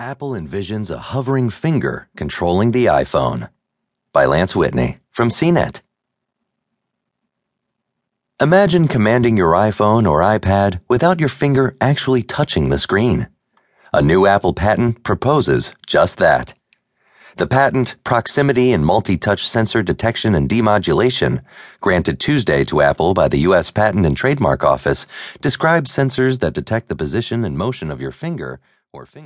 Apple envisions a hovering finger controlling the iPhone. By Lance Whitney from CNET. Imagine commanding your iPhone or iPad without your finger actually touching the screen. A new Apple patent proposes just that. The patent, Proximity and Multi Touch Sensor Detection and Demodulation, granted Tuesday to Apple by the U.S. Patent and Trademark Office, describes sensors that detect the position and motion of your finger or finger.